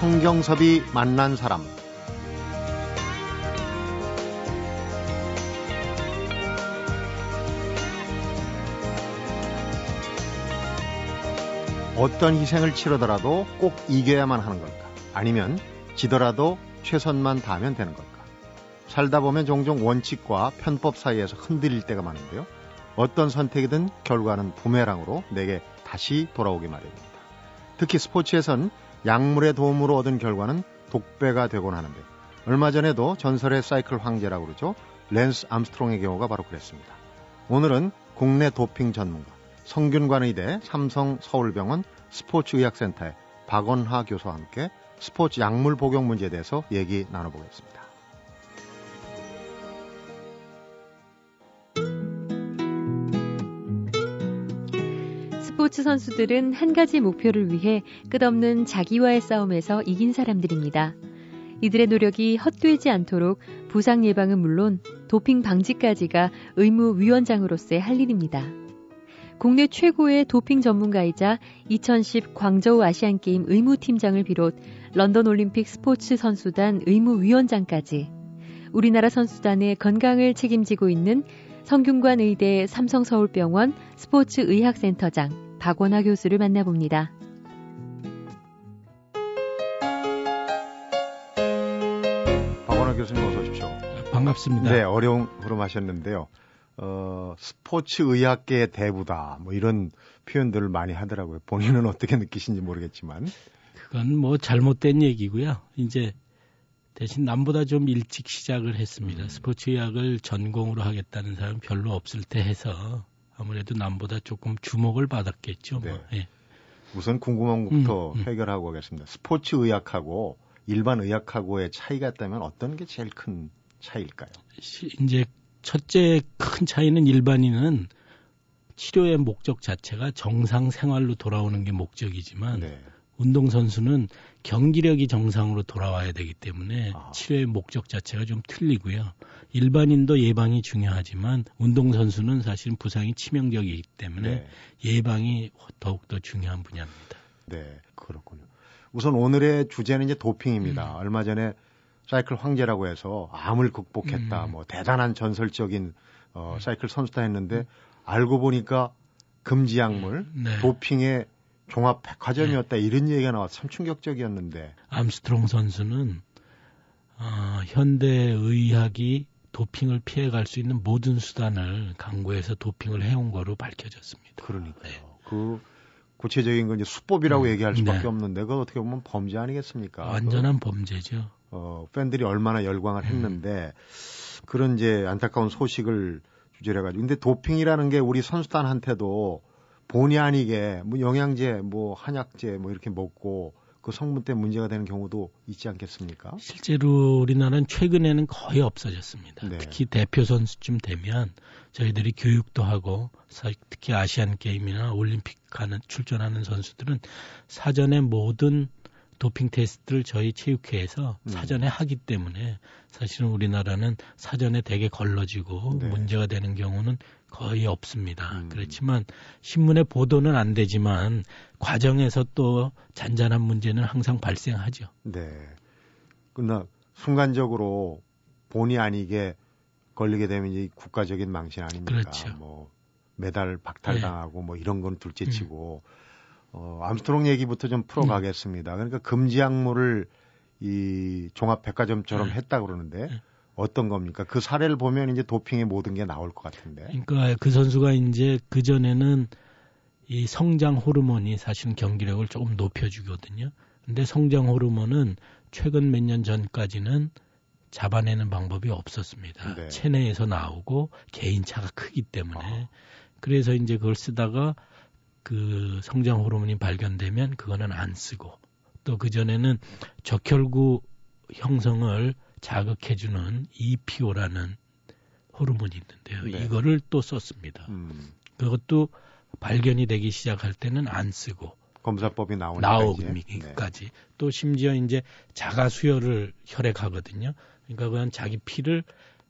성경섭이 만난 사람 어떤 희생을 치르더라도 꼭 이겨야만 하는 걸까? 아니면 지더라도 최선만 다하면 되는 걸까? 살다 보면 종종 원칙과 편법 사이에서 흔들릴 때가 많은데요. 어떤 선택이든 결과는 부메랑으로 내게 다시 돌아오기 마련입니다. 특히 스포츠에선 약물의 도움으로 얻은 결과는 독배가 되곤 하는데 얼마 전에도 전설의 사이클 황제라고 그러죠. 랜스 암스트롱의 경우가 바로 그랬습니다. 오늘은 국내 도핑 전문가 성균관의대 삼성 서울병원 스포츠의학센터의 박원하 교수와 함께 스포츠 약물 복용 문제에 대해서 얘기 나눠보겠습니다. 스포츠 선수들은 한 가지 목표를 위해 끝없는 자기와의 싸움에서 이긴 사람들입니다. 이들의 노력이 헛되지 않도록 부상 예방은 물론 도핑 방지까지가 의무 위원장으로서의 할 일입니다. 국내 최고의 도핑 전문가이자 2010 광저우 아시안게임 의무팀장을 비롯 런던 올림픽 스포츠 선수단 의무위원장까지 우리나라 선수단의 건강을 책임지고 있는 성균관 의대 삼성서울병원 스포츠의학센터장 박원하 교수를 만나봅니다. 박원하 교수님 어서 오십시오. 반갑습니다. 네, 어려운 흐름 하셨는데요. 어, 스포츠 의학계의 대부다. 뭐 이런 표현들을 많이 하더라고요. 본인은 어떻게 느끼신지 모르겠지만. 그건 뭐 잘못된 얘기고요. 이제 대신 남보다 좀 일찍 시작을 했습니다. 음. 스포츠 의학을 전공으로 하겠다는 사람 별로 없을 때 해서 아무래도 남보다 조금 주목을 받았겠죠. 뭐. 네. 예. 우선 궁금한 것부터 음, 음. 해결하고 가겠습니다. 스포츠 의학하고 일반 의학하고의 차이가 있다면 어떤 게 제일 큰 차이일까요? 이제 첫째 큰 차이는 일반인은 치료의 목적 자체가 정상 생활로 돌아오는 게 목적이지만 네. 운동선수는 경기력이 정상으로 돌아와야 되기 때문에 아. 치료의 목적 자체가 좀 틀리고요. 일반인도 예방이 중요하지만 운동선수는 사실은 부상이 치명적이기 때문에 네. 예방이 더욱더 중요한 분야입니다. 네, 그렇군요. 우선 오늘의 주제는 이제 도핑입니다. 음. 얼마 전에 사이클 황제라고 해서 암을 극복했다. 음. 뭐 대단한 전설적인 어, 음. 사이클 선수다 했는데 음. 알고 보니까 금지 약물, 네. 도핑의 종합 백화점이었다 네. 이런 얘기가 나와 참 충격적이었는데. 암스트롱 선수는 어, 현대 의학이 도핑을 피해갈 수 있는 모든 수단을 강구해서 도핑을 해온 거로 밝혀졌습니다. 그러니까요. 네. 그 구체적인 건 이제 수법이라고 음, 얘기할 수밖에 네. 없는데 그건 어떻게 보면 범죄 아니겠습니까? 완전한 그, 범죄죠. 어, 팬들이 얼마나 열광을 음. 했는데 음. 그런 이제 안타까운 소식을 주제로 해가지고 근데 도핑이라는 게 우리 선수단한테도 본의 아니게 뭐 영양제, 뭐 한약제 뭐 이렇게 먹고 그 성분 때문에 문제가 되는 경우도 있지 않겠습니까? 실제로 우리나라는 최근에는 거의 없어졌습니다. 네. 특히 대표 선수쯤 되면 저희들이 교육도 하고 특히 아시안 게임이나 올림픽 가는 출전하는 선수들은 사전에 모든 도핑 테스트를 저희 체육회에서 음. 사전에 하기 때문에 사실은 우리나라는 사전에 되게 걸러지고 네. 문제가 되는 경우는 거의 없습니다. 음. 그렇지만 신문에 보도는 안 되지만 과정에서 또 잔잔한 문제는 항상 발생하죠. 네. 그러나 순간적으로 본의 아니게 걸리게 되면 이제 국가적인 망신 아닙니까? 그렇죠. 뭐 메달 박탈당하고 네. 뭐 이런 건 둘째치고 음. 어, 암스트롱 얘기부터 좀 풀어가겠습니다. 그러니까 금지 약물을 이 종합 백화점처럼 네. 했다 그러는데 네. 어떤 겁니까? 그 사례를 보면 이제 도핑의 모든 게 나올 것 같은데. 그러니까 그 선수가 이제 그 전에는 이 성장 호르몬이 사실은 경기력을 조금 높여주거든요. 근데 성장 호르몬은 최근 몇 년 전까지는 잡아내는 방법이 없었습니다. 네. 체내에서 나오고 개인차가 크기 때문에 아. 그래서 이제 그걸 쓰다가 그 성장 호르몬이 발견되면 그거는 안 쓰고 또 그전에는 적혈구 형성을 자극해주는 EPO라는 호르몬이 있는데요. 네. 이거를 또 썼습니다. 음. 그것도 발견이 되기 시작할 때는 안 쓰고 검사법이 나오기까지 네. 또 심지어 이제 자가 수혈을 혈액하거든요. 그러니까 그냥 자기 피를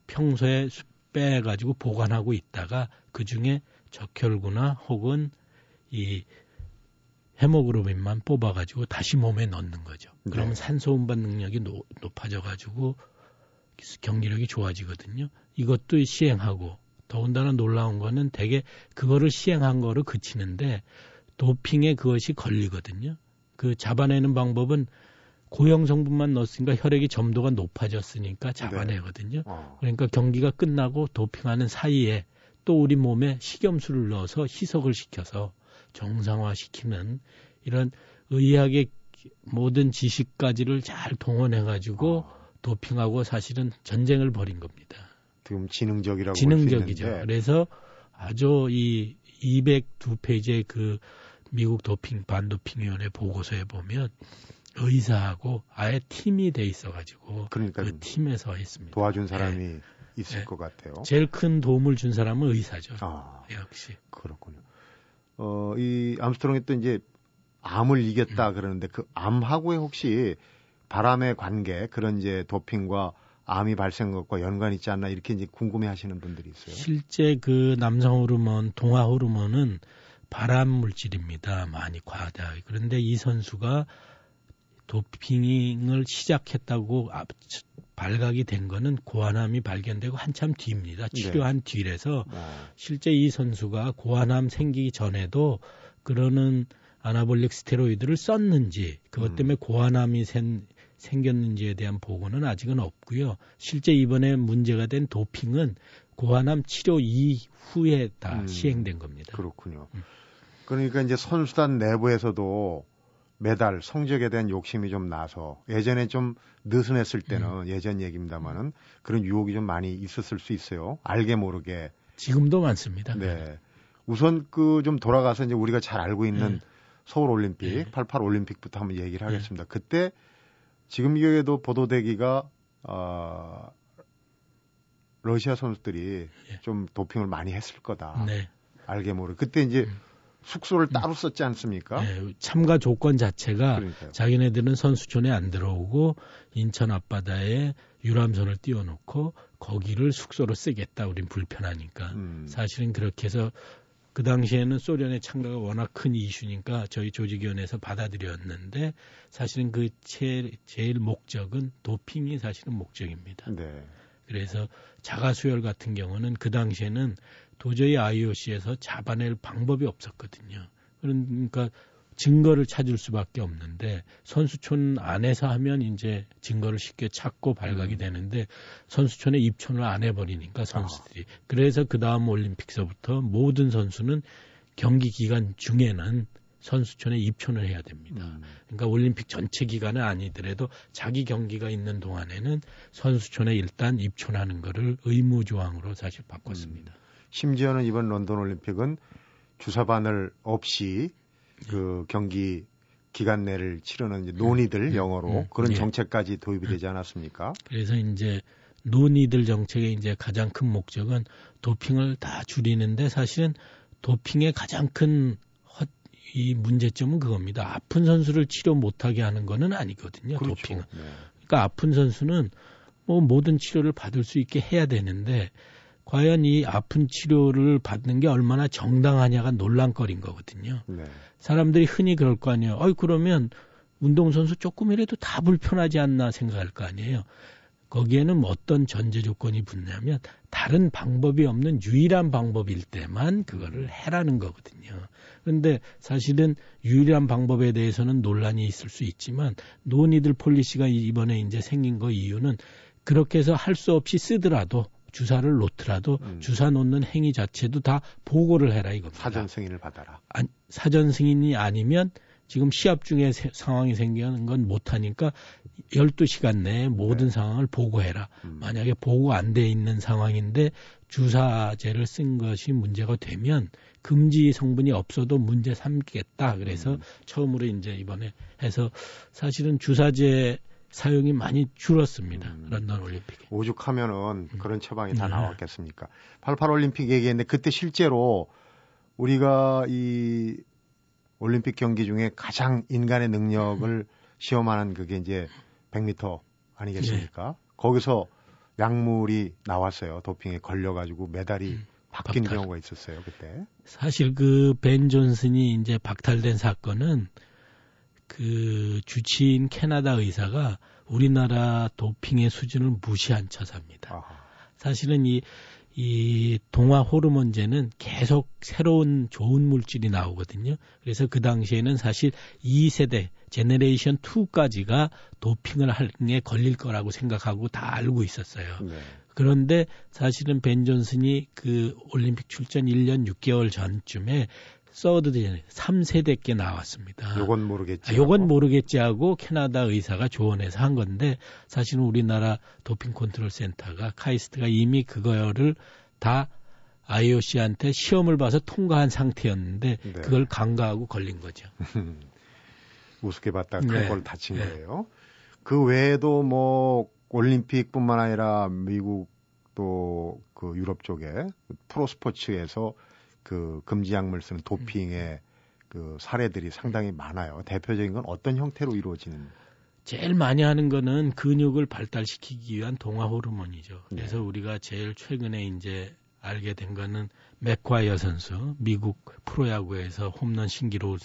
평소에 빼가지고 보관하고 있다가 그 중에 적혈구나 혹은 이 헤모그로빈만 뽑아가지고 다시 몸에 넣는 거죠. 네. 그러면 산소 운반 능력이 노, 높아져가지고 경기력이 좋아지거든요. 이것도 시행하고 더군다나 놀라운 거는 대개 그거를 시행한 거로 그치는데 도핑에 그것이 걸리거든요. 그 잡아내는 방법은 고형 성분만 넣었으니까 혈액이 점도가 높아졌으니까 잡아내거든요. 네. 어. 그러니까 경기가 끝나고 도핑하는 사이에 또 우리 몸에 식염수를 넣어서 희석을 시켜서 정상화시키는 이런 의학의 모든 지식까지를 잘 동원해가지고 어. 도핑하고 사실은 전쟁을 벌인 겁니다. 지금 지능적이라고 지능적이죠. 그래서 아주 이 202페이지의 그 미국 도핑 반도핑위원회 보고서에 보면 의사하고 아예 팀이 돼 있어가지고 그러니까 그 팀에서 했습니다. 도와준 사람이 네. 있을 네. 것 같아요. 제일 큰 도움을 준 사람은 의사죠. 아, 역시 그렇군요. 어, 이 암스트롱이 또 이제 암을 이겼다 음. 그러는데 그 암하고의 혹시 바람의 관계 그런 이제 도핑과 암이 발생한 것과 연관이 있지 않나 이렇게 이제 궁금해 하시는 분들이 있어요. 실제 그 남성 호르몬, 동화 호르몬은 발암 물질입니다. 많이 과다. 그런데 이 선수가 도핑을 시작했다고 발각이 된 거는 고환암이 발견되고 한참 뒤입니다. 네. 치료한 네. 뒤라서 네. 실제 이 선수가 고환암 생기기 전에도 그러는 아나볼릭 스테로이드를 썼는지 그것 음. 때문에 음. 고환암이 생, 생겼는지에 대한 보고는 아직은 없고요. 실제 이번에 문제가 된 도핑은 고환암 치료 이후에 다 음. 시행된 겁니다. 그렇군요. 음. 그러니까 이제 선수단 내부에서도 메달 성적에 대한 욕심이 좀 나서 예전에 좀 느슨했을 때는 음. 예전 얘기입니다만은 그런 유혹이 좀 많이 있었을 수 있어요. 알게 모르게. 지금도 많습니다. 네. 우선 그 좀 돌아가서 이제 우리가 잘 알고 있는 네. 서울 올림픽, 네. 88 올림픽부터 한번 얘기를 네. 하겠습니다. 네. 그때 지금 이에도 보도되기가 어 러시아 선수들이 네. 좀 도핑을 많이 했을 거다. 네. 알게 모르게. 그때 이제 음. 숙소를 음. 따로 썼지 않습니까? 네, 참가 조건 자체가 그러니까요. 자기네들은 선수촌에 안 들어오고 인천 앞바다에 유람선을 띄워놓고 거기를 숙소로 쓰겠다. 우린 불편하니까. 음. 사실은 그렇게 해서 그 당시에는 소련의 참가가 워낙 큰 이슈니까 저희 조직위원회에서 받아들였는데 사실은 그 제, 제일 목적은 도핑이 사실은 목적입니다. 네. 그래서 자가 수혈 같은 경우는 그 당시에는 도저히 IOC에서 잡아낼 방법이 없었거든요. 그러니까 증거를 찾을 수밖에 없는데 선수촌 안에서 하면 이제 증거를 쉽게 찾고 발각이 음. 되는데 선수촌에 입촌을 안 해버리니까 선수들이 아. 그래서 그 다음 올림픽서부터 모든 선수는 경기 기간 중에는 선수촌에 입촌을 해야 됩니다. 음. 그러니까 올림픽 전체 기간은 아니더라도 자기 경기가 있는 동안에는 선수촌에 일단 입촌하는 거를 의무 조항으로 사실 바꿨습니다. 음. 심지어는 이번 런던 올림픽은 주사바늘 없이 그 경기 기간 내를 치르는 이제 논의들 음, 영어로 음, 그런 예. 정책까지 도입이 되지 않았습니까? 그래서 이제 논의들 정책의 이제 가장 큰 목적은 도핑을 다 줄이는데 사실은 도핑의 가장 큰 이 문제점은 그겁니다. 아픈 선수를 치료 못하게 하는 거는 아니거든요. 그렇죠. 도핑은. 네. 그러니까 아픈 선수는 뭐 모든 치료를 받을 수 있게 해야 되는데 과연 이 아픈 치료를 받는 게 얼마나 정당하냐가 논란거리인 거거든요. 네. 사람들이 흔히 그럴 거 아니에요. 어이 그러면 운동선수 조금이라도 다 불편하지 않나 생각할 거 아니에요. 거기에는 뭐 어떤 전제 조건이 붙냐면 다른 방법이 없는 유일한 방법일 때만 그거를 해라는 거거든요. 그런데 사실은 유일한 방법에 대해서는 논란이 있을 수 있지만 논의들 폴리시가 이번에 이제 생긴 거 이유는 그렇게 해서 할 수 없이 쓰더라도 주사를 놓더라도 음. 주사 놓는 행위 자체도 다 보고를 해라 이겁니다. 사전 승인을 받아라. 아, 사전 승인이 아니면 지금 시합 중에 세, 상황이 생기는 건 못하니까 12시간 내에 모든 네. 상황을 보고해라. 음. 만약에 보고 안 돼 있는 상황인데 주사제를 쓴 것이 문제가 되면 금지 성분이 없어도 문제 삼겠다. 그래서 음. 처음으로 이제 이번에 해서 사실은 주사제 사용이 많이 줄었습니다. 음. 런던 올림픽에. 오죽하면은 음. 그런 처방이 다 네. 나왔겠습니까? 88 올림픽 얘기했는데 그때 실제로 우리가 이 올림픽 경기 중에 가장 인간의 능력을 음. 시험하는 그게 이제 100m 아니겠습니까? 네. 거기서 약물이 나왔어요. 도핑에 걸려가지고 메달이 음. 바뀐 박탈. 경우가 있었어요 그때. 사실 그 벤 존슨이 이제 박탈된 사건은 그 주치인 캐나다 의사가 우리나라 도핑의 수준을 무시한 처사입니다. 아하. 사실은 이, 이 동화 호르몬제는 계속 새로운 좋은 물질이 나오거든요. 그래서 그 당시에는 사실 2세대, 제네레이션 2까지가 도핑을 할게 걸릴 거라고 생각하고 다 알고 있었어요. 네. 그런데 사실은 벤 존슨이 그 올림픽 출전 1년 6개월 전쯤에 third 제 3세대 게 나왔습니다. 요건 모르겠지. 아, 요건 모르겠지 하고 캐나다 의사가 조언해서 한 건데 사실은 우리나라 도핑 컨트롤 센터가 카이스트가 이미 그거를 다 IOC한테 시험을 봐서 통과한 상태였는데 네. 그걸 간과하고 걸린 거죠. 우습게 봤다가 큰걸 네. 다친 네. 거예요. 그 외에도 뭐 올림픽뿐만 아니라 미국 또 그 유럽 쪽에 프로 스포츠에서 그 금지 약물 쓰는 도핑의 그 사례들이 상당히 많아요. 대표적인 건 어떤 형태로 이루어지는? 제일 많이 하는 거는 근육을 발달시키기 위한 동화 호르몬이죠. 네. 그래서 네. 우리가 제일 최근에 이제 알게 된 거는 맥과이어 선수, 미국 프로야구에서 홈런 신기록을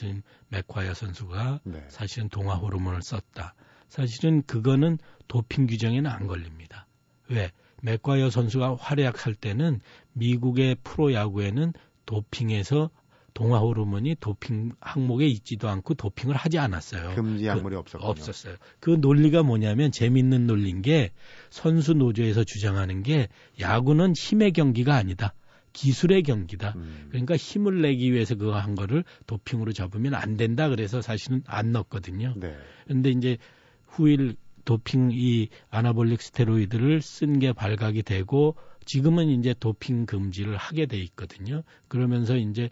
맥과이어 선수가 네. 사실은 동화 호르몬을 썼다. 사실은 그거는 도핑 규정에는 안 걸립니다. 왜? 맥과이어 선수가 활약할 때는 미국의 프로야구에는 도핑에서 동화 호르몬이 도핑 항목에 있지도 않고 도핑을 하지 않았어요. 금지 약물이 그, 없었군요. 없었어요. 그 논리가 뭐냐면 재밌는 논리인 게 선수 노조에서 주장하는 게 야구는 힘의 경기가 아니다. 기술의 경기다. 음. 그러니까 힘을 내기 위해서 그거 한 거를 도핑으로 잡으면 안 된다. 그래서 사실은 안 넣었거든요. 네. 근데 이제 후일 도핑 이 아나볼릭 스테로이드를 쓴 게 발각이 되고 지금은 이제 도핑 금지를 하게 돼 있거든요. 그러면서 이제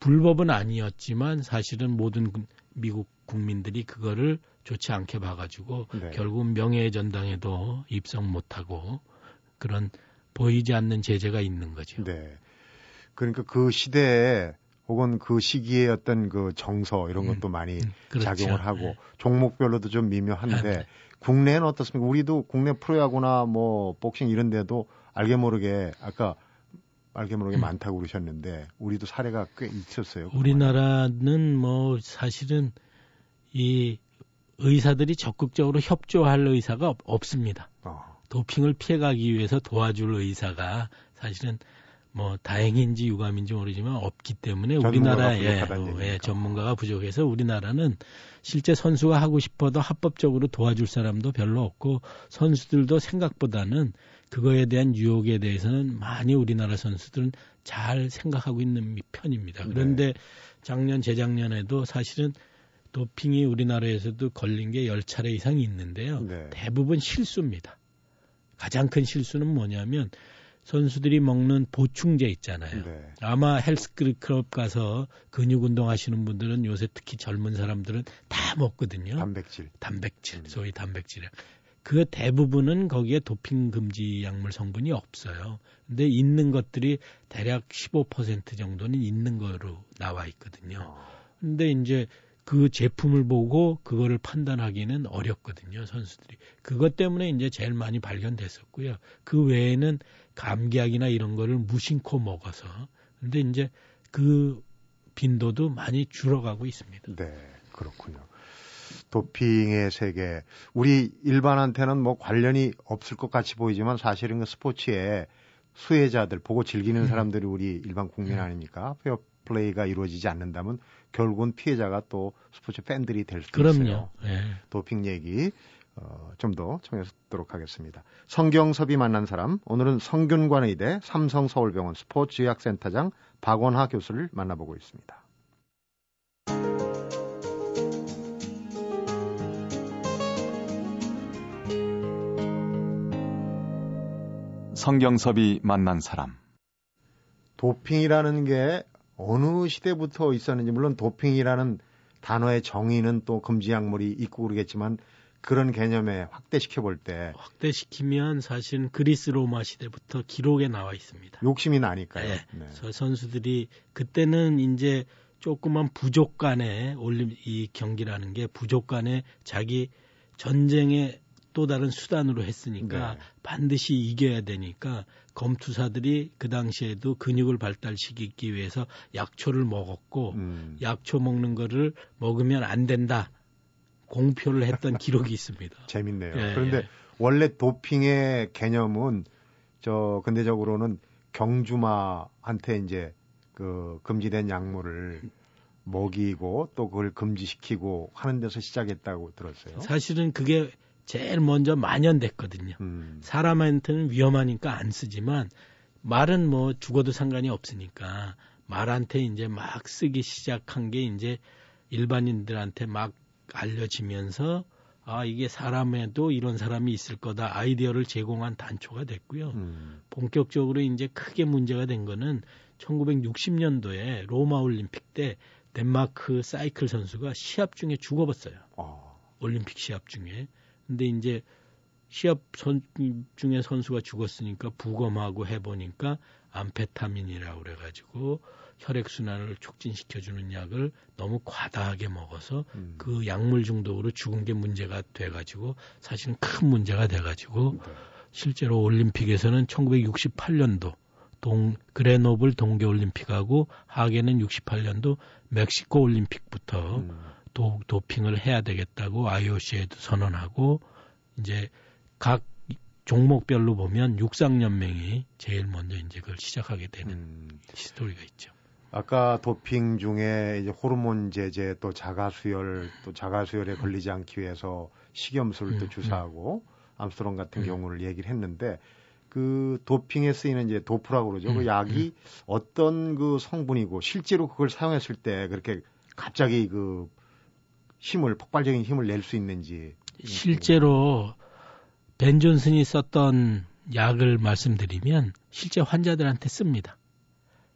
불법은 아니었지만 사실은 모든 미국 국민들이 그거를 좋지 않게 봐가지고 네. 결국 명예의 전당에도 입성 못하고 그런 보이지 않는 제재가 있는 거죠. 네. 그러니까 그 시대에 혹은 그 시기에 어떤 그 정서 이런 음, 것도 음, 많이 음, 그렇죠. 작용을 하고 네. 종목별로도 좀 미묘한데 네. 국내는 어떻습니까? 우리도 국내 프로야구나 뭐 복싱 이런 데도 알게 모르게 아까 알게 모르게 음. 많다고 그러셨는데 우리도 사례가 꽤 있었어요. 우리나라는 뭐 사실은 이 의사들이 적극적으로 협조할 의사가 없, 습니다 어. 도핑을 피해가기 위해서 도와줄 의사가 사실은 뭐 다행인지 유감인지 모르지만 없기 때문에 우리나라에 어, 예, 전문가가 부족해서 우리나라는 실제 선수가 하고 싶어도 합법적으로 도와줄 사람도 별로 없고 선수들도 생각보다는 그거에 대한 유혹에 대해서는 많이 우리나라 선수들은 잘 생각하고 있는 편입니다. 네. 그런데 네. 작년 재작년에도 사실은 도핑이 우리나라에서도 걸린 게 10차례 이상 있는데요. 네. 대부분 실수입니다. 가장 큰 실수는 뭐냐면 선수들이 먹는 보충제 있잖아요. 네. 아마 헬스클럽 가서 근육 운동 하시는 분들은 요새 특히 젊은 사람들은 다 먹거든요. 단백질. 단백질, 음. 소위 단백질. 그 대부분은 거기에 도핑 금지 약물 성분이 없어요. 근데 있는 것들이 대략 15% 정도는 있는 거로 나와 있거든요. 어. 근데 이제 그 제품을 보고 그거를 판단하기는 어렵거든요, 선수들이. 그것 때문에 이제 제일 많이 발견됐었고요. 그 외에는 감기약이나 이런 거를 무심코 먹어서 근데 이제 그 빈도도 많이 줄어가고 있습니다. 네, 그렇군요. 도핑의 세계 우리 일반한테는 뭐 관련이 없을 것 같이 보이지만 사실은 그 스포츠에 수혜자들 보고 즐기는 음. 사람들이 우리 일반 국민 음. 아닙니까? 페어 플레이가 이루어지지 않는다면 결국은 피해자가 또 스포츠 팬들이 될수 있어요. 네. 도핑 얘기 어, 좀 더 청해서 듣도록 하겠습니다. 성경섭이 만난 사람, 오늘은 성균관의대 삼성서울병원 스포츠의학센터장 박원하 교수를 만나보고 있습니다. 성경섭이 만난 사람. 도핑이라는 게 어느 시대부터 있었는지 물론 도핑이라는 단어의 정의는 또 금지 약물이 있고 그러겠지만 그런 개념에 확대시켜 볼 때 확대시키면 사실 그리스 로마 시대부터 기록에 나와 있습니다. 욕심이 나니까요. 네. 네. 저 선수들이 그때는 이제 조그만 부족 간의 올림 이 경기라는 게 부족 간에 자기 전쟁에 또 다른 수단으로 했으니까 네. 반드시 이겨야 되니까 검투사들이 그 당시에도 근육을 발달시키기 위해서 약초를 먹었고 음. 약초 먹는 거를 먹으면 안 된다 공표를 했던 기록이 있습니다. 재밌네요. 예, 그런데 예. 원래 도핑의 개념은 저 근대적으로는 경주마한테 이제 그 금지된 약물을 먹이고 또 그걸 금지시키고 하는 데서 시작했다고 들었어요. 사실은 그게 제일 먼저 만연됐거든요. 음. 사람한테는 위험하니까 안 쓰지만 말은 뭐 죽어도 상관이 없으니까 말한테 이제 막 쓰기 시작한 게 이제 일반인들한테 막 알려지면서 아 이게 사람에도 이런 사람이 있을 거다 아이디어를 제공한 단초가 됐고요. 음. 본격적으로 이제 크게 문제가 된 거는 1960년도에 로마 올림픽 때 덴마크 사이클 선수가 시합 중에 죽어봤어요. 어. 올림픽 시합 중에. 근데 이제 시합 선 중에 선수가 죽었으니까 부검하고 해보니까 암페타민이라고 그래가지고 혈액 순환을 촉진시켜주는 약을 너무 과다하게 먹어서 음. 그 약물 중독으로 죽은 게 문제가 돼가지고 사실은 큰 문제가 돼가지고 네. 실제로 올림픽에서는 1968년도 동 그레노블 동계 올림픽하고 하계는 68년도 멕시코 올림픽부터 음. 도, 도핑을 해야 되겠다고 IOC에도 선언하고 이제 각 종목별로 보면 육상연맹이 제일 먼저 이제 그걸 시작하게 되는 음. 스토리가 있죠. 아까 도핑 중에 이제 호르몬 제제 또 자가수혈 또 자가수혈에 걸리지 않기 위해서 식염수를 또 음, 주사하고 음. 암스트롱 같은 음. 경우를 얘기를 했는데 그 도핑에 쓰이는 이제 dope라고 그러죠. 그 약이 어떤 그 성분이고 실제로 그걸 사용했을 때 그렇게 갑자기 그 힘을 폭발적인 힘을 낼 수 있는지 실제로 벤 존슨이 썼던 약을 말씀드리면 실제 환자들한테 씁니다.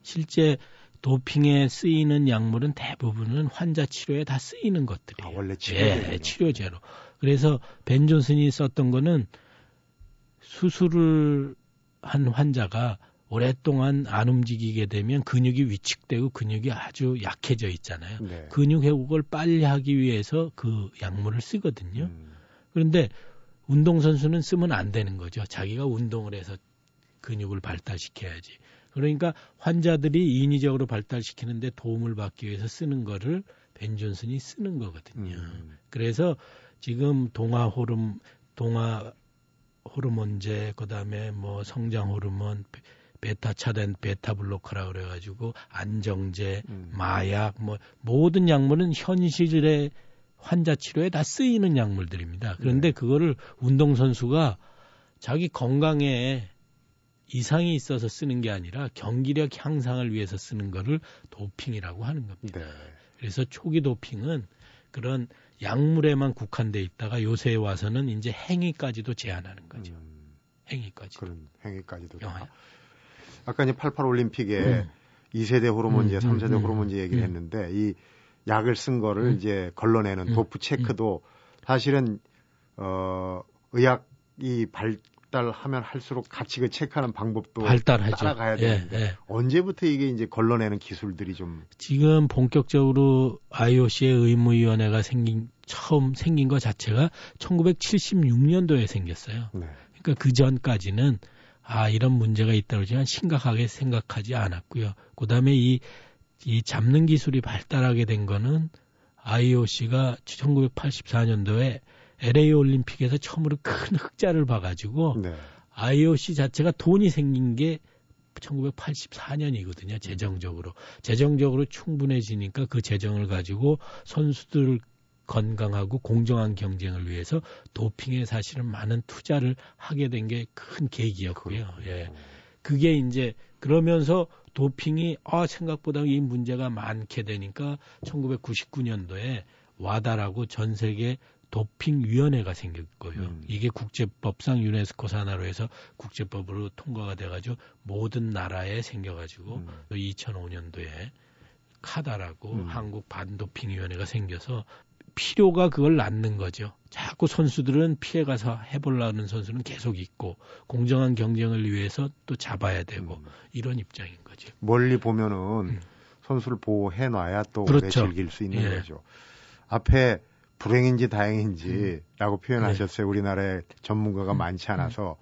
실제 도핑에 쓰이는 약물은 대부분은 환자 치료에 다 쓰이는 것들이에요. 아, 원래 치료제로. 예, 치료제로. 그래서 벤 존슨이 썼던 거는 수술을 한 환자가 오랫동안 안 움직이게 되면 근육이 위축되고 근육이 아주 약해져 있잖아요. 네. 근육 회복을 빨리 하기 위해서 그 약물을 쓰거든요. 음. 그런데 운동선수는 쓰면 안 되는 거죠. 자기가 운동을 해서 근육을 발달시켜야지. 그러니까 환자들이 인위적으로 발달시키는데 도움을 받기 위해서 쓰는 거를 벤 존슨이 쓰는 거거든요. 음. 그래서 지금 동화 호르몬, 동화 호르몬제, 그 다음에 뭐 성장 호르몬, 베타 차단 베타 블로커라 그래가지고 안정제, 음. 마약, 뭐 모든 약물은 현실의 환자 치료에 다 쓰이는 약물들입니다. 그런데 네. 그거를 운동 선수가 자기 건강에 이상이 있어서 쓰는 게 아니라 경기력 향상을 위해서 쓰는 거를 도핑이라고 하는 겁니다. 네. 그래서 초기 도핑은 그런 약물에만 국한돼 있다가 요새 와서는 이제 행위까지도 제한하는 거죠. 음, 행위까지. 그런 행위까지도. 영화. 아까 이제 88 올림픽에 음. 2세대 호르몬제, 음, 3세대 음, 호르몬제 얘기를 음. 했는데 이 약을 쓴 거를 음. 이제 걸러내는 도프 체크도 사실은 어 의학이 발 발달하면 할수록 같이 그 체크하는 방법도 발달하죠. 따라가야 되는데 예, 예. 언제부터 이게 이제 걸러내는 기술들이 좀 지금 본격적으로 IOC의 의무위원회가 생긴 처음 생긴 것 자체가 1976년도에 생겼어요. 네. 그러니까 그 전까지는 아 이런 문제가 있다고 하지만 심각하게 생각하지 않았고요. 그다음에 이, 이 잡는 기술이 발달하게 된 거는 IOC가 1984년도에 LA 올림픽에서 처음으로 큰 흑자를 봐가지고 네. IOC 자체가 돈이 생긴 게 1984년이거든요. 재정적으로 재정적으로 충분해지니까 그 재정을 가지고 선수들 건강하고 공정한 경쟁을 위해서 도핑에 사실은 많은 투자를 하게 된 게 큰 계기였고요. 예. 그게 이제 그러면서 도핑이 아 생각보다 이 문제가 많게 되니까 1999년도에 와다라고 전 세계 도핑 위원회가 생겼고요. 음. 이게 국제법상 유네스코 산하로 해서 국제법으로 통과가 돼 가지고 모든 나라에 생겨 가지고 음. 2005년도에 카다라고 음. 한국 반도핑 위원회가 생겨서 필요가 그걸 낳는 거죠. 자꾸 선수들은 피해가서 해보려는 선수는 계속 있고 공정한 경쟁을 위해서 또 잡아야 되고 음. 이런 입장인 거죠. 멀리 보면은 음. 선수를 보호해 놔야 또 그렇죠. 오래 즐길 수 있는 예. 거죠. 앞에 불행인지 다행인지라고 음. 표현하셨어요. 네. 우리나라에 전문가가 음. 많지 않아서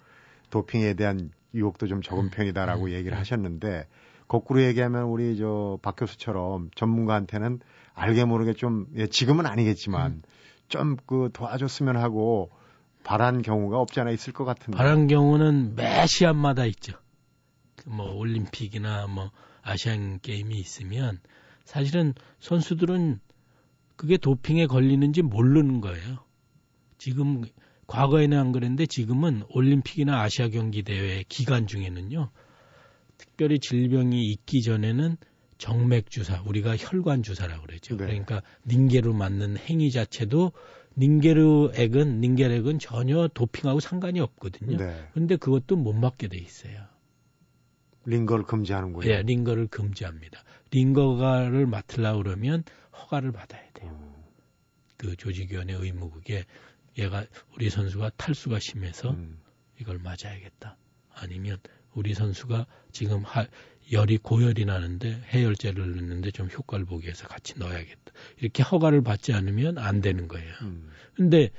도핑에 대한 유혹도 좀 적은 음. 편이다라고 음. 얘기를 하셨는데 거꾸로 얘기하면 우리 저 박 교수처럼 전문가한테는 알게 모르게 좀 예, 지금은 아니겠지만 음. 좀그 도와줬으면 하고 바란 경우가 없지 않아 있을 것 같은데. 바란 경우는 매 시합마다 있죠. 그뭐 올림픽이나 뭐 아시안 게임이 있으면 사실은 선수들은 그게 도핑에 걸리는지 모르는 거예요. 지금 과거에는 안 그랬는데 지금은 올림픽이나 아시아 경기 대회 기간 중에는요. 특별히 질병이 있기 전에는 정맥 주사, 우리가 혈관 주사라고 그러죠. 네. 그러니까 닌게루 맞는 행위 자체도 닌게르액은 닌게르액은 전혀 도핑하고 상관이 없거든요. 네. 그런데 그것도 못 맞게 돼 있어요. 링거를 금지하는군요. 네, 링거를 금지합니다. 링거가를 맡으려고 그러면 허가를 받아야 돼요. 음. 그 조직위원회 의무국에 얘가 우리 선수가 탈수가 심해서 음. 이걸 맞아야겠다. 아니면 우리 선수가 지금 하, 열이 고열이 나는데 해열제를 넣는데 좀 효과를 보기 위해서 같이 넣어야겠다. 이렇게 허가를 받지 않으면 안 되는 거예요. 음. 근데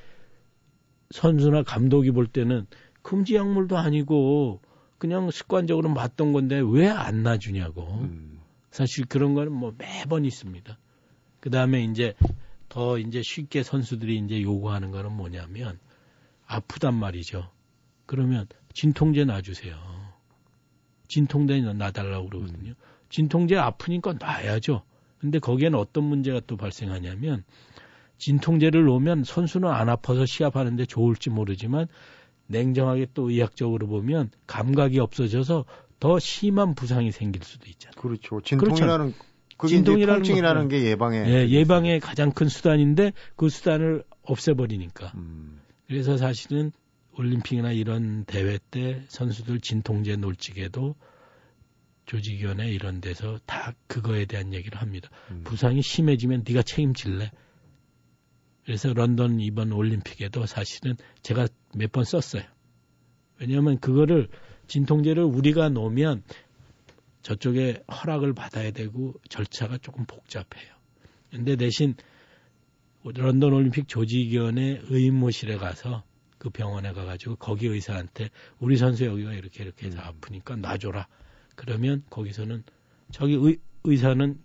선수나 감독이 볼 때는 금지 약물도 아니고 그냥 습관적으로 맞던 건데 왜 안 놔주냐고. 음. 사실 그런 거는 뭐 매번 있습니다. 그 다음에 이제 더 이제 쉽게 선수들이 이제 요구하는 거는 뭐냐면 아프단 말이죠. 그러면 진통제 놔주세요. 진통제 놔달라고 그러거든요. 진통제 아프니까 놔야죠. 근데 거기에는 어떤 문제가 또 발생하냐면 진통제를 놓으면 선수는 안 아파서 시합하는데 좋을지 모르지만 냉정하게 또 의학적으로 보면 감각이 없어져서 더 심한 부상이 생길 수도 있잖아요. 그렇죠. 진통이라는 그게 진통이라는 통증이라는 게 예방의 예, 예방의 가장 큰 수단인데 그 수단을 없애버리니까. 음. 그래서 사실은 올림픽이나 이런 대회 때 선수들 진통제 놀직에도 조직위원회 이런 데서 다 그거에 대한 얘기를 합니다. 음. 부상이 심해지면 네가 책임질래? 그래서 런던 이번 올림픽에도 사실은 제가 몇 번 썼어요. 왜냐하면 그거를 진통제를 우리가 놓으면 저쪽에 허락을 받아야 되고 절차가 조금 복잡해요. 근데 대신 런던 올림픽 조직위원회 의무실에 가서 그 병원에 가가지고 거기 의사한테 우리 선수 여기가 이렇게 이렇게 해서 음. 아프니까 놔줘라. 그러면 거기서는 저기 의, 의사는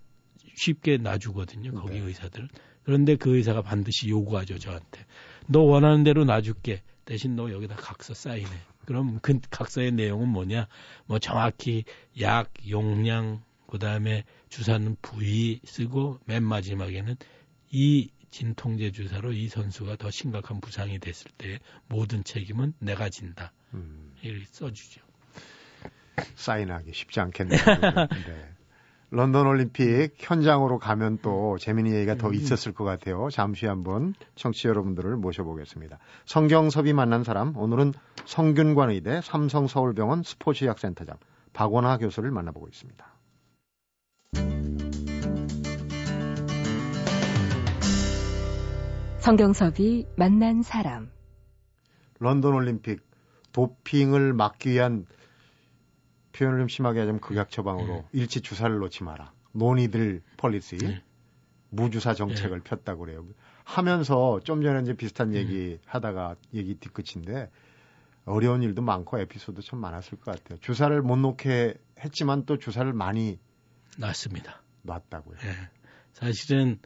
쉽게 놔주거든요. 거기 네. 의사들은. 그런데 그 의사가 반드시 요구하죠 저한테. 너 원하는 대로 놔줄게. 대신 너 여기다 각서 사인해. 그럼 그 각서의 내용은 뭐냐? 뭐 정확히 약, 용량, 그 다음에 주사는 부위 쓰고 맨 마지막에는 이 진통제 주사로 이 선수가 더 심각한 부상이 됐을 때 모든 책임은 내가 진다. 음. 이렇게 써주죠. 사인하기 쉽지 않겠네요. 네. 런던 올림픽 현장으로 가면 또 재미있는 얘기가 더 음. 있었을 것 같아요. 잠시 한번 청취자 여러분들을 모셔보겠습니다. 성경섭이 만난 사람, 오늘은 성균관의대 삼성서울병원 스포츠의학센터장 박원하 교수를 만나보고 있습니다. 성경섭이 만난 사람 런던 올림픽 도핑을 막기 위한 표현을 좀 심하게 하자면 극약 처방으로 네. 일체 주사를 놓지 마라. no needle policy 네. 무주사 정책을 네. 폈다고 그래요. 하면서 좀 전에 이제 비슷한 네. 얘기 하다가 얘기 뒤끝인데 어려운 일도 많고 에피소드 참 많았을 것 같아요. 주사를 못 놓게 했지만 또 주사를 많이 놨습니다. 놨다고요. 네. 사실은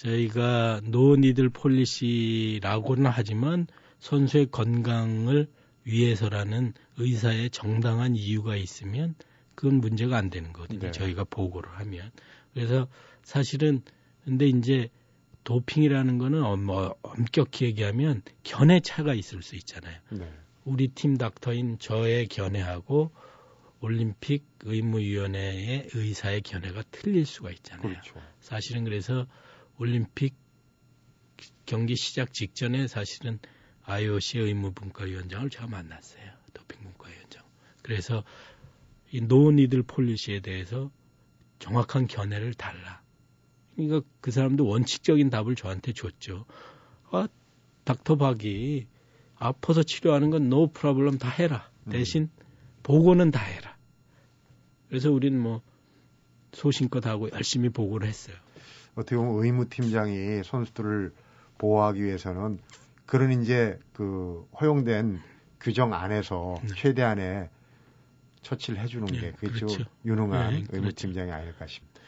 저희가 no needle policy라고는 하지만 선수의 건강을 위해서라는 의사의 정당한 이유가 있으면 그건 문제가 안 되는 거거든요. 네. 저희가 보고를 하면. 그래서 사실은 근데 이제 도핑이라는 거는 뭐 엄격히 얘기하면 견해 차가 있을 수 있잖아요. 네. 우리 팀 닥터인 저의 견해하고 올림픽 의무위원회의 의사의 견해가 틀릴 수가 있잖아요. 그렇죠. 사실은 그래서 올림픽 경기 시작 직전에 사실은 IOC 의무분과위원장을 제가 만났어요. 도핑분과위원장. 그래서 이 no needle policy에 대해서 정확한 견해를 달라. 그러니까 그 사람도 원칙적인 답을 저한테 줬죠. 아, 닥터 박이 아파서 치료하는 건 no problem 다 해라. 음. 대신 보고는 다 해라. 그래서 우리는 뭐 소신껏 하고 열심히 보고를 했어요. 어떻게 보면 의무팀장이 선수들을 보호하기 위해서는 그런 이제 그 허용된 규정 안에서 네. 최대한의 처치를 해주는 네, 게 그게 그렇죠. 유능한 네, 의무팀장이 그렇죠. 아닐까 싶습니다.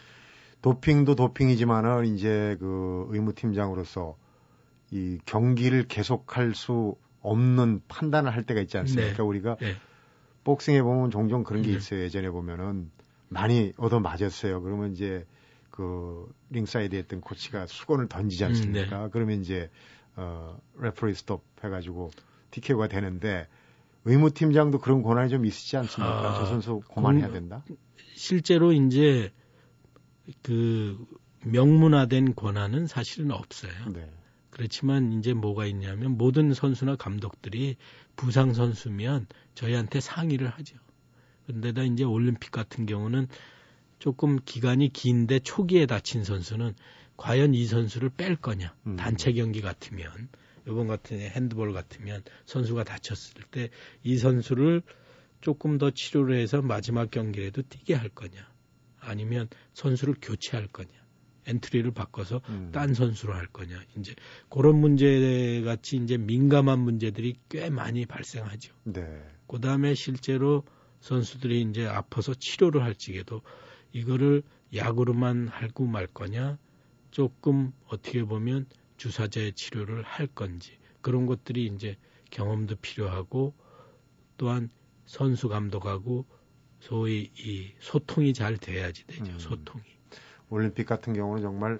도핑도 도핑이지만은 이제 그 의무팀장으로서 이 경기를 계속할 수 없는 판단을 할 때가 있지 않습니까? 네. 우리가 네. 복싱에 보면 종종 그런 게 네. 있어요. 예전에 보면은 많이 얻어 맞았어요. 그러면 이제 그 링사이드에 있던 코치가 수건을 던지지 않습니까? 음, 네. 그러면 이제 어 referee stop 해가지고 TKO가 되는데 의무팀장도 그런 권한이 좀 있으시지 않습니까? 아, 저 선수 그만해야 된다. 실제로 이제 그 명문화된 권한은 사실은 없어요. 네. 그렇지만 이제 뭐가 있냐면 모든 선수나 감독들이 부상 선수면 저희한테 상의를 하죠. 근데다 이제 올림픽 같은 경우는 조금 기간이 긴데 초기에 다친 선수는 과연 이 선수를 뺄 거냐. 음. 단체 경기 같으면 이번 같은 핸드볼 같으면 선수가 다쳤을 때 이 선수를 조금 더 치료를 해서 마지막 경기에도 뛰게 할 거냐. 아니면 선수를 교체할 거냐. 엔트리를 바꿔서 음. 딴 선수로 할 거냐. 이제 그런 문제 같이 이제 민감한 문제들이 꽤 많이 발생하죠. 네. 그 다음에 실제로 선수들이 이제 아파서 치료를 할 적에도 이거를 약으로만 할고 말 거냐. 조금 어떻게 보면 주사제 치료를 할 건지 그런 것들이 이제 경험도 필요하고 또한 선수 감독하고 소위 이 소통이 잘 돼야지 되죠. 음. 소통이. 올림픽 같은 경우는 정말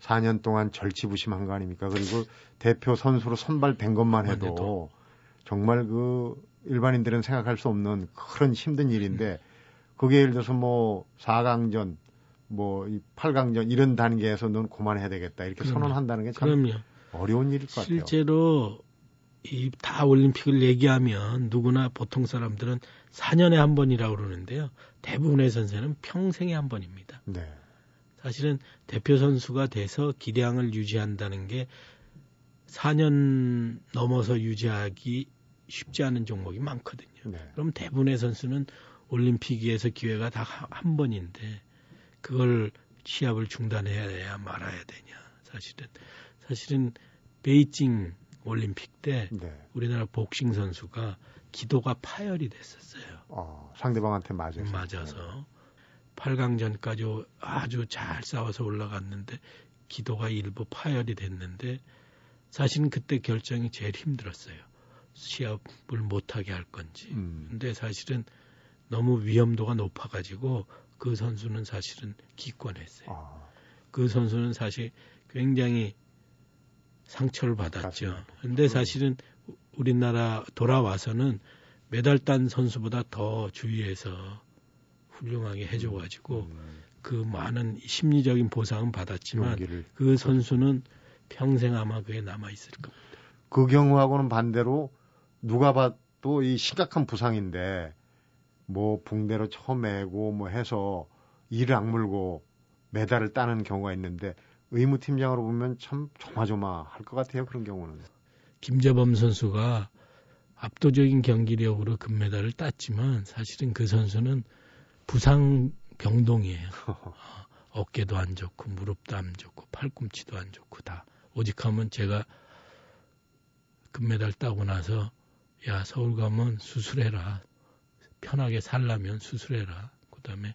4년 동안 절치부심한 거 아닙니까? 그리고 대표 선수로 선발된 것만 해도, 해도. 정말 그 일반인들은 생각할 수 없는 그런 힘든 일인데 그게 예를 들어서 뭐 4강전 뭐이 8강전 이런 단계에서 넌 그만해야 되겠다 이렇게 그럼요. 선언한다는 게 참 어려운 일일 것 같아요. 실제로 이 다 올림픽을 얘기하면 누구나 보통 사람들은 4년에 한 번이라고 그러는데요. 대부분의 선수는 평생에 한 번입니다. 네. 사실은 대표 선수가 돼서 기량을 유지한다는 게 4년 넘어서 유지하기 쉽지 않은 종목이 많거든요. 네. 그럼 대부분의 선수는 올림픽에서 기회가 다 한 번인데 그걸 시합을 중단해야 말아야 되냐. 사실은 사실은 베이징 올림픽 때 네. 우리나라 복싱 선수가 기도가 파열이 됐었어요. 어, 상대방한테 맞아서. 맞아서 8강전까지 아주 잘 싸워서 올라갔는데 기도가 일부 파열이 됐는데 사실은 그때 결정이 제일 힘들었어요. 시합을 못하게 할 건지. 음. 근데 사실은 너무 위험도가 높아가지고 그 선수는 사실은 기권했어요. 아. 그 선수는 사실 굉장히 상처를 받았죠. 근데 사실은 우리나라 돌아와서는 메달 딴 선수보다 더 주위에서 훌륭하게 해줘가지고 음. 그 많은 심리적인 보상은 받았지만 그 선수는 평생 아마 그게 남아 있을 겁니다. 그 경우하고는 반대로 누가 봐도 이 심각한 부상인데 뭐 붕대로 쳐매고 뭐 해서 이를 악물고 메달을 따는 경우가 있는데 의무팀장으로 보면 참 조마조마할 것 같아요 그런 경우는. 김재범 선수가 압도적인 경기력으로 금메달을 땄지만 사실은 그 선수는 부상 병동이에요. 어깨도 안 좋고 무릎도 안 좋고 팔꿈치도 안 좋고 다 오직 하면 제가 금메달 따고 나서 야 서울 가면 수술해라 편하게 살라면 수술해라 그 다음에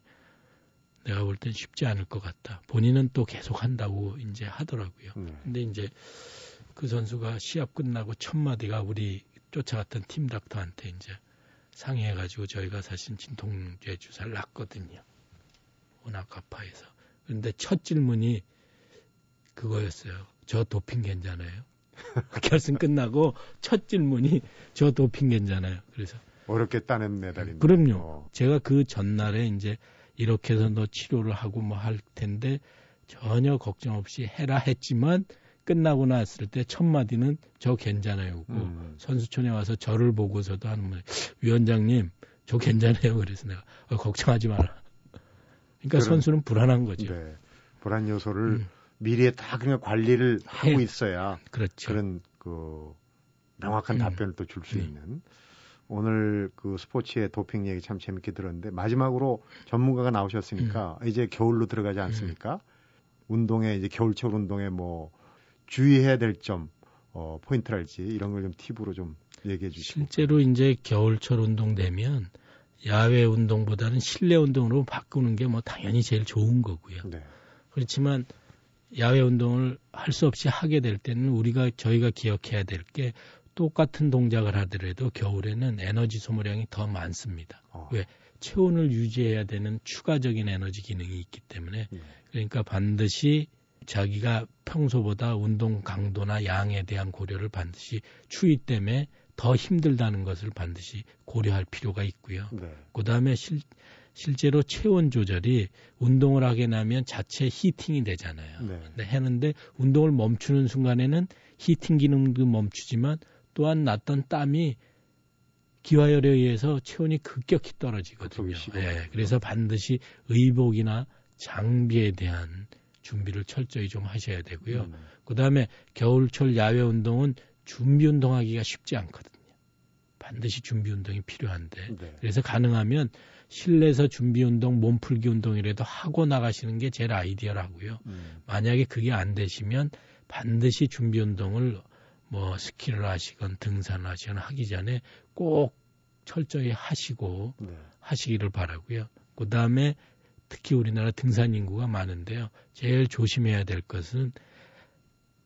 내가 볼 땐 쉽지 않을 것 같다 본인은 또 계속 한다고 이제 하더라고요 네. 근데 이제 그 선수가 시합 끝나고 첫 마디가 우리 쫓아갔던 팀 닥터한테 이제 상의해가지고 저희가 사실 진통제 주사를 놨거든요. 워낙 아파해서. 그런데 첫 질문이 그거였어요. 저 도핑 괜찮아요? 결승 끝나고 첫 질문이 저 도핑 괜찮아요. 그래서 어렵게 따낸 메달인데. 그럼요. 어. 제가 그 전날에 이제 이렇게 해서 너 치료를 하고 뭐 할 텐데 전혀 걱정 없이 해라 했지만 끝나고 났을 때 첫 마디는 저 괜찮아요. 고 음. 선수촌에 와서 저를 보고서도 하는 말 위원장님 저 괜찮아요. 그래서 내가 어, 걱정하지 마라. 그러니까 그런, 선수는 불안한 거죠. 네. 불안 요소를 음. 미리에 다 그냥 관리를 하고 해. 있어야 그렇죠. 그런 그 명확한 음. 답변을 또 줄수 음. 있는 오늘 그 스포츠의 도핑 얘기 참 재밌게 들었는데 마지막으로 전문가가 나오셨으니까 음. 이제 겨울로 들어가지 않습니까? 음. 운동에 이제 겨울철 운동에 뭐 주의해야 될 점, 어, 포인트랄지 이런 걸 좀 팁으로 좀 얘기해 주시고. 실제로 이제 겨울철 운동 되면 야외 운동보다는 실내 운동으로 바꾸는 게 뭐 당연히 제일 좋은 거고요. 네. 그렇지만 야외 운동을 할 수 없이 하게 될 때는 우리가 저희가 기억해야 될 게 똑같은 동작을 하더라도 겨울에는 에너지 소모량이 더 많습니다. 어. 왜? 체온을 유지해야 되는 추가적인 에너지 기능이 있기 때문에 네. 그러니까 반드시 자기가 평소보다 운동 강도나 양에 대한 고려를 반드시 추위 때문에 더 힘들다는 것을 반드시 고려할 필요가 있고요. 네. 그 다음에 실, 실제로 체온 조절이 운동을 하게 나면 자체 히팅이 되잖아요. 네. 근데 하는데 운동을 멈추는 순간에는 히팅 기능도 멈추지만 또한 났던 땀이 기화열에 의해서 체온이 급격히 떨어지거든요. 예, 그래서 반드시 의복이나 장비에 대한 준비를 철저히 좀 하셔야 되고요. 음. 그 다음에 겨울철 야외 운동은 준비 운동하기가 쉽지 않거든요. 반드시 준비 운동이 필요한데 네. 그래서 가능하면 실내에서 준비 운동, 몸풀기 운동이라도 하고 나가시는 게 제일 아이디어라고요. 음. 만약에 그게 안 되시면 반드시 준비 운동을 뭐 스키를 하시건 등산을 하시건 하기 전에 꼭 철저히 하시고 네. 하시기를 바라고요. 그 다음에 특히 우리나라 등산 인구가 많은데요. 제일 조심해야 될 것은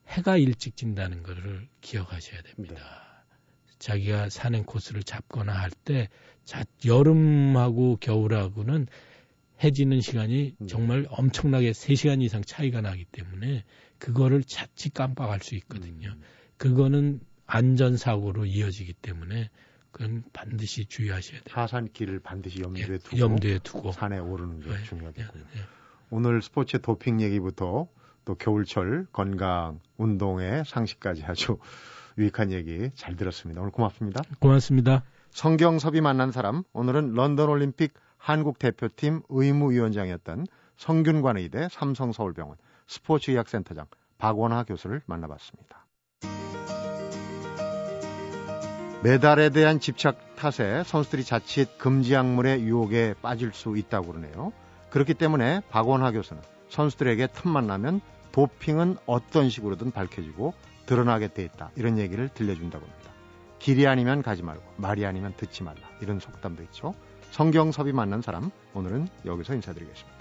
해가 일찍 진다는 것을 기억하셔야 됩니다. 네. 자기가 산행 코스를 잡거나 할 때 여름하고 겨울하고는 해지는 시간이 음. 정말 엄청나게 3시간 이상 차이가 나기 때문에 그거를 자칫 깜빡할 수 있거든요. 음. 그거는 안전사고로 이어지기 때문에 그건 반드시 주의하셔야 돼요. 하산길을 반드시 염두에 예, 두고, 염두에 두고 산에 오르는 게 예, 중요하겠고요. 예, 예. 오늘 스포츠 도핑 얘기부터 또 겨울철 건강 운동의 상식까지 아주 유익한 얘기 잘 들었습니다. 오늘 고맙습니다. 고맙습니다. 성경섭이 만난 사람 오늘은 런던 올림픽 한국 대표팀 의무위원장이었던 성균관의대 삼성서울병원 스포츠의학센터장 박원하 교수를 만나봤습니다. 메달에 대한 집착 탓에 선수들이 자칫 금지 약물의 유혹에 빠질 수 있다고 그러네요. 그렇기 때문에 박원하 교수는 선수들에게 틈만 나면 도핑은 어떤 식으로든 밝혀지고 드러나게 돼 있다. 이런 얘기를 들려준다고 합니다. 길이 아니면 가지 말고 말이 아니면 듣지 말라. 이런 속담도 있죠. 성경섭이 만난 사람 오늘은 여기서 인사드리겠습니다.